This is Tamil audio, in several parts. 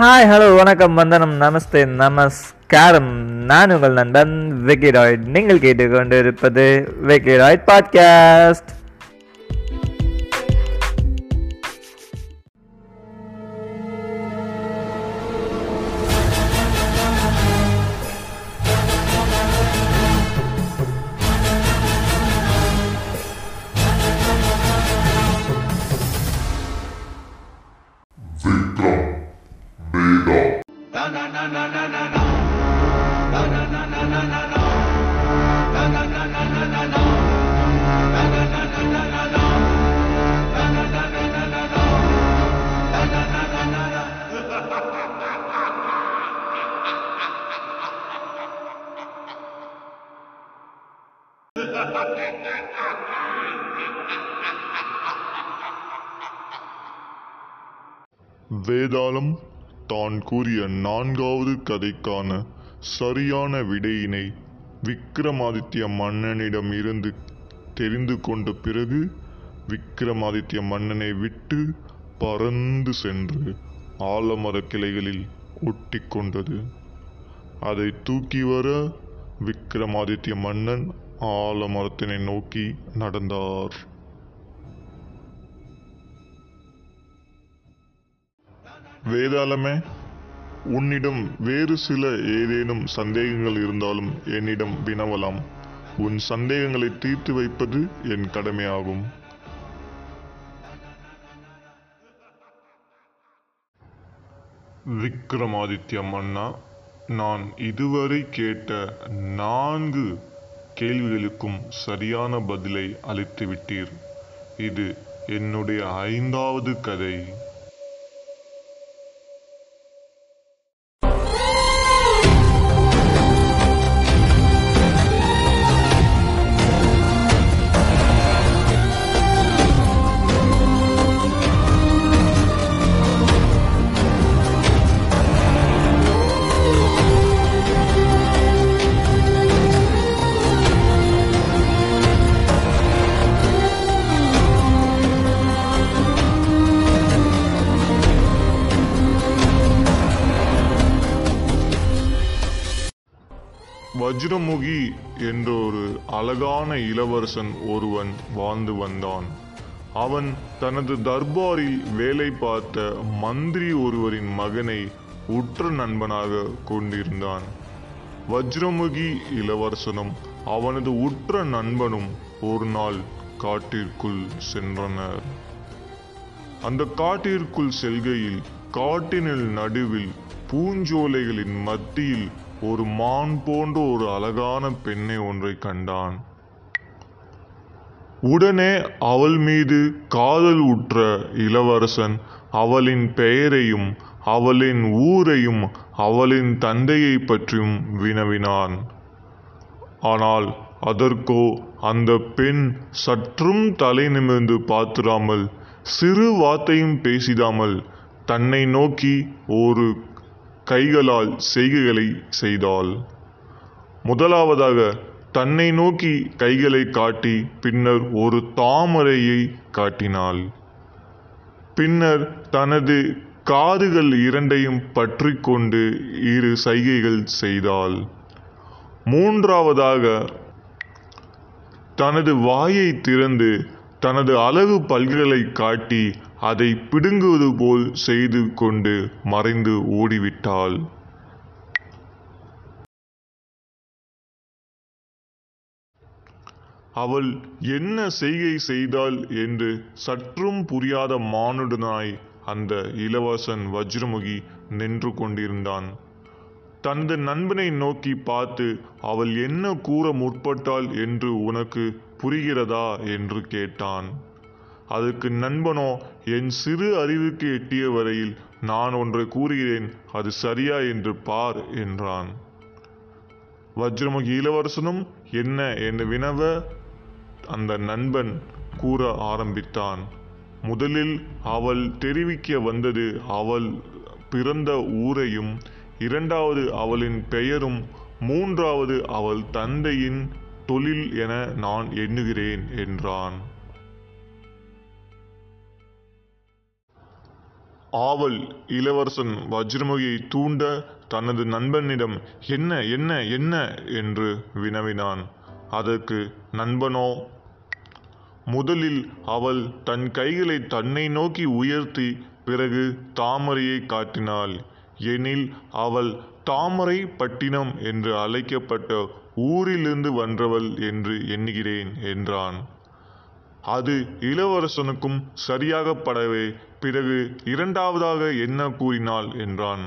ஹாய் ஹலோ வணக்கம் வந்தனம் நமஸ்தே நமஸ்காரம். நான் உங்கள் நண்பன் விக்கிராய்ட். நீங்கள் கேட்டுக்கொண்டிருப்பது விக்கிராய்ட் பாட்காஸ்ட் வேதாளம் தான் கூறிய நான்காவது கதைக்கான சரியான விடையினை விக்ரமாதித்ய மன்னனிடம் இருந்து தெரிந்து கொண்ட பிறகு விக்ரமாதித்ய மன்னனை விட்டு பறந்து சென்று ஆலமரக் கிளைகளில் ஒட்டிக்கொண்டது அதை தூக்கி வர விக்ரமாதித்ய மன்னன் ஆலமரத்தினை நோக்கி நடந்தார். வேதாளமே உன்னிடம் வேறு சில ஏதேனும் சந்தேகங்கள் இருந்தாலும் என்னிடம் வினவலாம். உன் சந்தேகங்களை தீர்த்து வைப்பது என் கடமையாகும். விக்ரமாதித்ய மன்னா நான் இதுவரை கேட்ட நான்கு கேள்விகளுக்கும் சரியான பதிலை அளித்து விட்டீர் இது என்னுடைய ஐந்தாவது கதை. வஜ்ரமுகி என்ற ஒரு அழகான இளவரசன் ஒருவன் வாழ்ந்து வந்தான். அவன் தனது தர்பாரில் வேலை பார்த்த மந்திரி ஒருவரின் மகனை உற்ற நண்பனாக கொண்டிருந்தான். வஜ்ரமுகி இளவரசனும் அவனது உற்ற நண்பனும் ஒரு நாள் காட்டிற்குள் சென்றனர். அந்த காட்டிற்குள் செல்கையில் காட்டினில் நடுவில் பூஞ்சோலைகளின் மத்தியில் ஒரு மான் போன்ற ஒரு அழகான பெண்ணை ஒன்றை கண்டான். உடனே அவள் மீது காதல் உற்ற இளவரசன் அவளின் பெயரையும் அவளின் ஊரையும் அவளின் தந்தையை பற்றியும் வினவினான். ஆனால் அதற்கோ அந்த பெண் சற்றும் தலை நிமிர்ந்து பார்த்திராமல் சிறு வார்த்தையும் பேசிடாமல் தன்னை நோக்கி ஒரு கைகளால் செய்கைகளை செய்தாள். முதலாவதாக தன்னை நோக்கி கைகளை காட்டி பின்னர் ஒரு தாமரையை காட்டினாள். பின்னர் தனது காதுகள் இரண்டையும் பற்றி கொண்டு இரு சைகைகள் செய்தாள். மூன்றாவதாக தனது வாயை திறந்து தனது அழகு பல்களை காட்டி அதை பிடுங்குவது போல் செய்து கொண்டு மறைந்து ஓடிவிட்டாள். அவள் என்ன செய்கை செய்தாள் என்று சற்றும் புரியாத மானுடனாய் அந்த இளவரசன் வஜ்ரமுகி நின்று கொண்டிருந்தான். தனது நண்பனை நோக்கி பார்த்து அவள் என்ன கூற முற்பட்டாள் என்று உனக்கு புரிகிறதா? என்று கேட்டான். அதற்கு நண்பனோ என் சிறு அறிவுக்கு எட்டிய வரையில் நான் ஒன்றை கூறுகிறேன் அது சரியா என்று பார் என்றான். வஜ்ரமுகி இளவரசனும் என்ன என்று வினவ அந்த நண்பன் கூற ஆரம்பித்தான். முதலில் அவள் தெரிவிக்க வந்தது அவள் பிறந்த ஊரையும் இரண்டாவது அவளின் பெயரும் மூன்றாவது அவள் தந்தையின் தொழில் என நான் எண்ணுகிறேன் என்றான். ஆவல் இளவரசன் வஜ்ரமுகியை தூண்ட தனது நண்பனிடம் என்ன என்ன என்ன என்று வினவினான். அதற்கு நண்பனோ முதலில் அவள் தன் கைகளை தன்னை நோக்கி உயர்த்தி பிறகு தாமரையை காட்டினாள். எனில் அவள் தாமரை பட்டினம் என்று அழைக்கப்பட்ட ஊரிலிருந்து வந்தவள் என்று எண்ணுகிறேன் என்றான். அது இளவரசனுக்கும் சரியாகப்படவே பிறகு இரண்டாவதாக என்ன கூறினாள் என்றான்.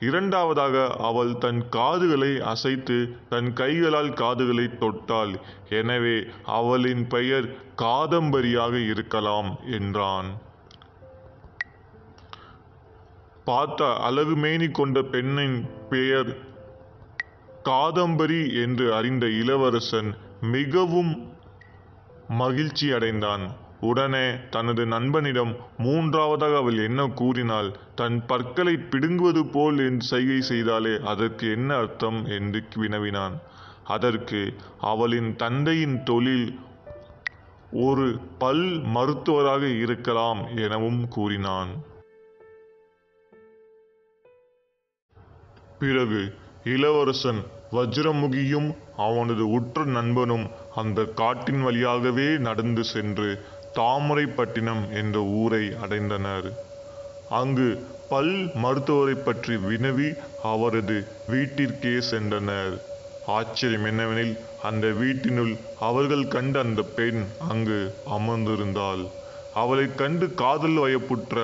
இரண்டாவதாக அவள் தன் காதுகளை அசைத்து தன் கைகளால் காதுகளை தொட்டாள். எனவே அவளின் பெயர் காதம்பரியாக இருக்கலாம் என்றான். பார்த்த அழகுமேனி கொண்ட பெண்ணின் பெயர் காதம்பரி என்று அறிந்த இளவரசன் மிகவும் மகிழ்ச்சி அடைந்தான் உடனே தனது நண்பனிடம் மூன்றாவதாக அவள் என்ன கூறினாள்? தன் பற்களை பிடுங்குவது போல் என்று செய்கை செய்தாலே அதற்கு என்ன அர்த்தம்? என்று வினவினான். அதற்கு அவளின் தந்தையின் தொழில் ஒரு பல் மருத்துவராக இருக்கலாம் எனவும் கூறினான். பிறகு இளவரசன் வஜ்ரமுகியும் அவனது உற்ற நண்பனும் அந்த காட்டின் வழியாகவே நடந்து சென்று தாமரைப்பட்டினம் என்ற ஊரை அடைந்தனர். அங்கு பல் மருத்துவரை பற்றி வினவி அவரது வீட்டிற்கே சென்றனர். ஆச்சரியம் என்னவெனில் அந்த வீட்டினுள் அவர்கள் கண்ட அந்த பெண் அங்கு அமர்ந்திருந்தாள். அவளை கண்டு காதல் வயப்புற்ற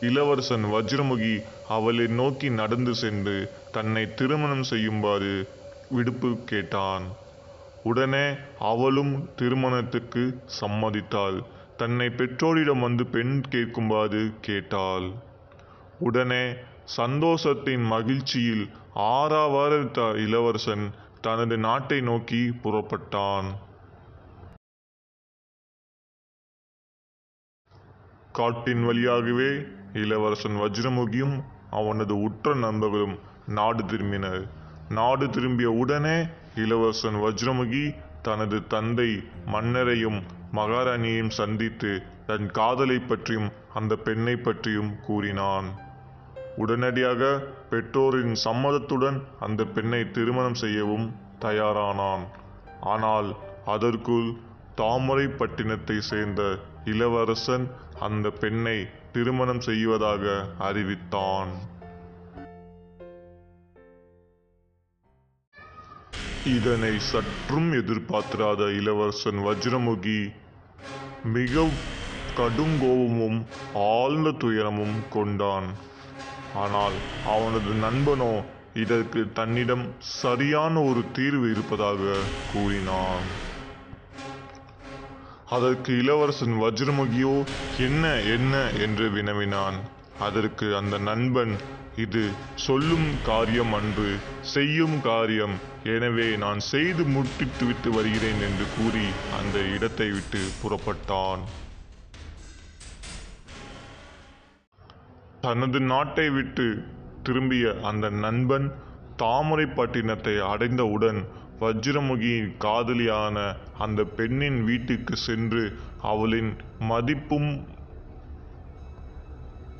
இளவரசன் வஜ்ரமுகி அவளை நோக்கி நடந்து சென்று தன்னை திருமணம் செய்யுமாறு விடுப்பு கேட்டான். உடனே அவளும் திருமணத்துக்கு சம்மதித்தாள். தன்னை பெற்றோரிடம் வந்து பெண் கேட்குமாறு கேட்டாள். உடனே சந்தோஷத்தின் மகிழ்ச்சியில் ஆறாவார இளவரசன் தனது நாட்டை நோக்கி புறப்பட்டான். காட்டின் வழியாகவே இளவரசன் வஜ்ரமுகியும் அவனது உற்ற நண்பர்களும் நாடு திரும்பினர். நாடு திரும்பிய உடனே இளவரசன் வஜ்ரமுகி தனது தந்தை மன்னரையும் மகாராணியையும் சந்தித்து தன் காதலை பற்றியும் அந்த பெண்ணை பற்றியும் கூறினான். உடனடியாக பெற்றோரின் சம்மதத்துடன் அந்த பெண்ணை திருமணம் செய்யவும் தயாரானான். ஆனால் அதற்குள் தாமரைப்பட்டினத்தை சேர்ந்த இளவரசன் அந்த பெண்ணை திருமணம் செய்வதாக அறிவித்தான். இதனை சற்றும் எதிர்பார்த்திராத இளவரசன் வஜ்ரமுகி மிக கடுங்கோபமும் ஆழ்ந்த துயரமும் கொண்டான். ஆனால் அவனது நண்பனோ இதற்கு தன்னிடம் சரியான ஒரு தீர்வு இருப்பதாக கூறினான். அதற்கு இளவரசன் வஜ்ரமுகியோ என்ன என்ன? என்று வினவினான். அதற்கு அந்த நண்பன் இது சொல்லும் காரியம் அன்று செய்யும் காரியம். எனவே நான் செய்து முடித்து விட்டு வருகிறேன் என்று கூறி அந்த இடத்தை விட்டு புறப்பட்டான். தனது நாட்டை விட்டு திரும்பிய அந்த நண்பன் தாமரைப்பட்டினத்தை அடைந்தவுடன் வஜ்ரமுகியின் காதலியான அந்த பெண்ணின் வீட்டுக்கு சென்று அவளின் மதிப்பும்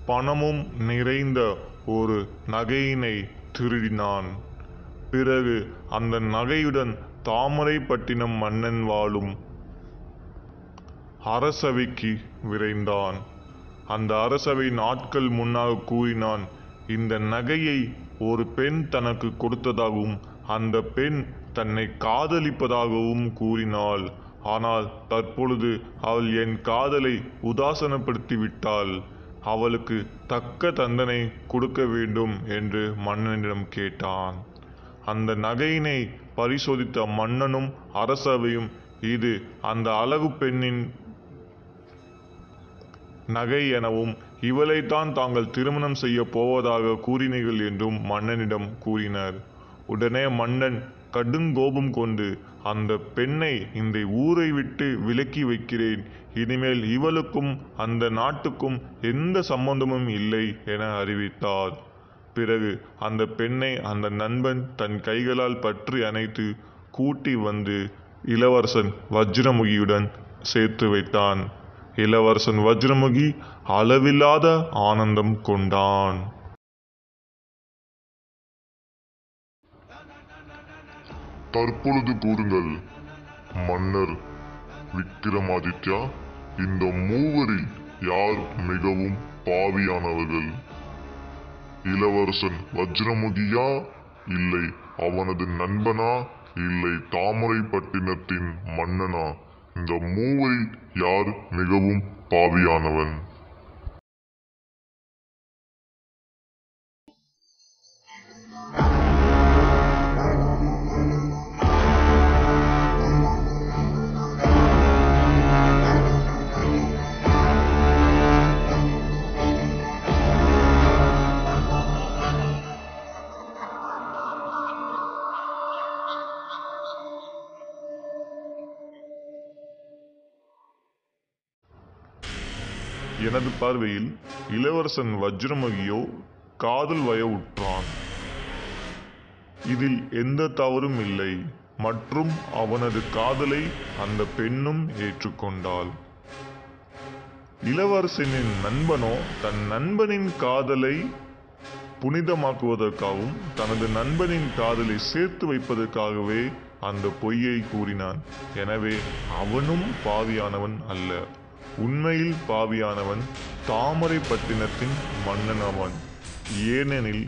பணமும் நிறைந்த ஒரு நகையினை திருடினான். பிறகு அந்த நகையுடன் தாமரைப்பட்டினம் மன்னன் வாழும் அரசவைக்கு விரைந்தான். அந்த அரசவை நாட்கள் முன்னாக கூறினான் இந்த நகையை ஒரு பெண் தனக்கு கொடுத்ததாகவும் அந்த பெண் தன்னை காதலிப்பதாகவும் கூறினாள். ஆனால் தற்பொழுது அவள் என் காதலை உதாசனப்படுத்தி விட்டாள் அவளுக்கு தக்க தண்டனை கொடுக்க வேண்டும் என்று மன்னனிடம் கேட்டான். அந்த நகையினை பரிசோதித்த மன்னனும் அரசவையும் இது அந்த அழகு பெண்ணின் நகை எனவும் இவளைத்தான் தாங்கள் திருமணம் செய்ய போவதாக கூறினீர்கள் என்றும் மன்னனிடம் கூறினர். உடனே மன்னன் கடுங்கோபம் கொண்டு அந்த பெண்ணை இந்த ஊரை விட்டு விலக்கி வைக்கிறேன். இனிமேல் இவளுக்கும் அந்த நாட்டுக்கும் எந்த சம்பந்தமும் இல்லை என அறிவித்தார். பிறகு அந்த பெண்ணை அந்த நண்பன் தன் கைகளால் பற்றி அணைத்து கூட்டி வந்து இளவரசன் வஜ்ரமுகியுடன் சேர்த்து வைத்தான். இளவரசன் வஜ்ரமுகி அளவில்லாத ஆனந்தம் கொண்டான். தற்பொழுது கூறுங்கள். மன்னர் விக்ரமாதித்யா இந்த மூவரில் யார் மிகவும் பாவியானவர்கள்? இளவரசன் வஜ்ரமுகியா? இல்லை அவனது நண்பனா? இல்லை தாமரைப்பட்டினத்தின் மன்னனா? இந்த மூவரில் யார் மிகவும் பாவியானவன்? பார்வையில் இளவரசன் வஜ்ரமகியோ காதல் வயவுற்றான். இதில் எந்த தவறும் இல்லை. மற்றும் அவனது காதலை அந்த பெண்ணும் ஏற்றுக்கொண்டாள். இளவரசனின் நண்பனோ தன் நண்பனின் காதலை புனிதமாக்குவதற்காகவும் தனது நண்பனின் காதலை சேர்த்து வைப்பதற்காகவே அந்த பொய்யை கூறினான். எனவே அவனும் பாவியானவன் அல்ல. உண்மையில் பாவியானவன் தாமரைப்பட்டினத்தின் மன்னன் அவன் ஏனெனில்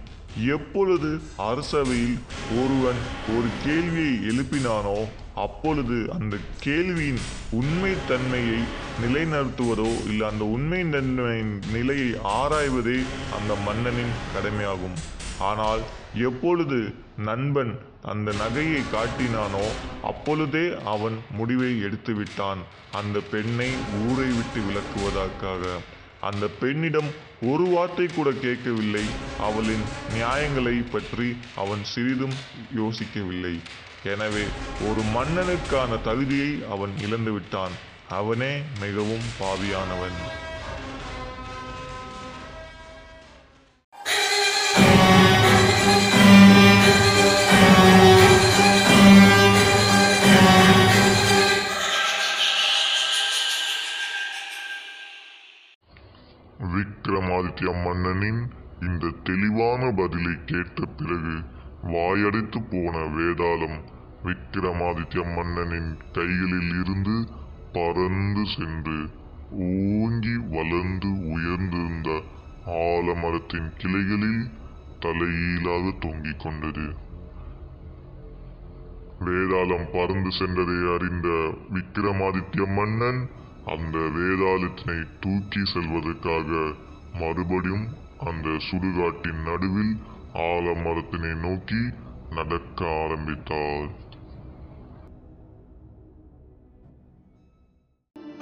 எப்பொழுது அரசவையில் ஒருவன் ஒரு கேள்வியை எழுப்பினானோ அப்பொழுது அந்த கேள்வியின் உண்மை தன்மையை நிலைநிறுத்துவதோ இல்லை அந்த உண்மை தன்மையின் நிலையை ஆராய்வதே அந்த மன்னனின் கடமையாகும். ஆனால் எப்பொழுது நண்பன் அந்த நகையை காட்டினானோ அப்பொழுதே அவன் முடிவை எடுத்துவிட்டான். அந்த பெண்ணை ஊரை விட்டு விலக்குவதற்காக. அந்த பெண்ணிடம் ஒரு வார்த்தை கூட கேட்கவில்லை. அவளின் நியாயங்களை பற்றி அவன் சிறிதும் யோசிக்கவில்லை. எனவே ஒரு மன்னனுக்கான தகுதியை அவன் இழந்துவிட்டான். அவனே மிகவும் பாவியானவன். விக்ரமாதித்ய மன்னனின் இந்த தெளிவான பதிலை கேட்ட பிறகு வாயடைத்து போன வேதாளம் விக்கிரமாதித்ய மன்னனின் கைகளில் இருந்து பறந்து சென்று ஓங்கி வளர்ந்து உயர்ந்திருந்த ஆலமரத்தின் கிளைகளில் தலையீழாக தொங்கிக் கொண்டது. வேதாளம் பறந்து சென்றதை அறிந்த விக்கிரமாதித்ய மன்னன் அந்த வேதாளத்தினை தூக்கி செல்வதற்காக மறுபடியும் அந்த சுடுகாட்டின் நடுவில் ஆலமரத்தினை நோக்கி நடக்க ஆரம்பித்தார்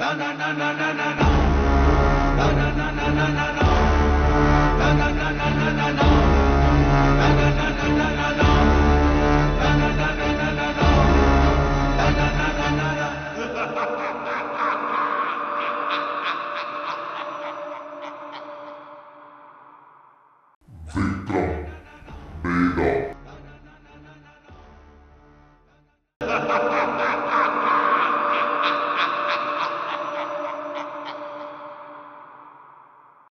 na na na na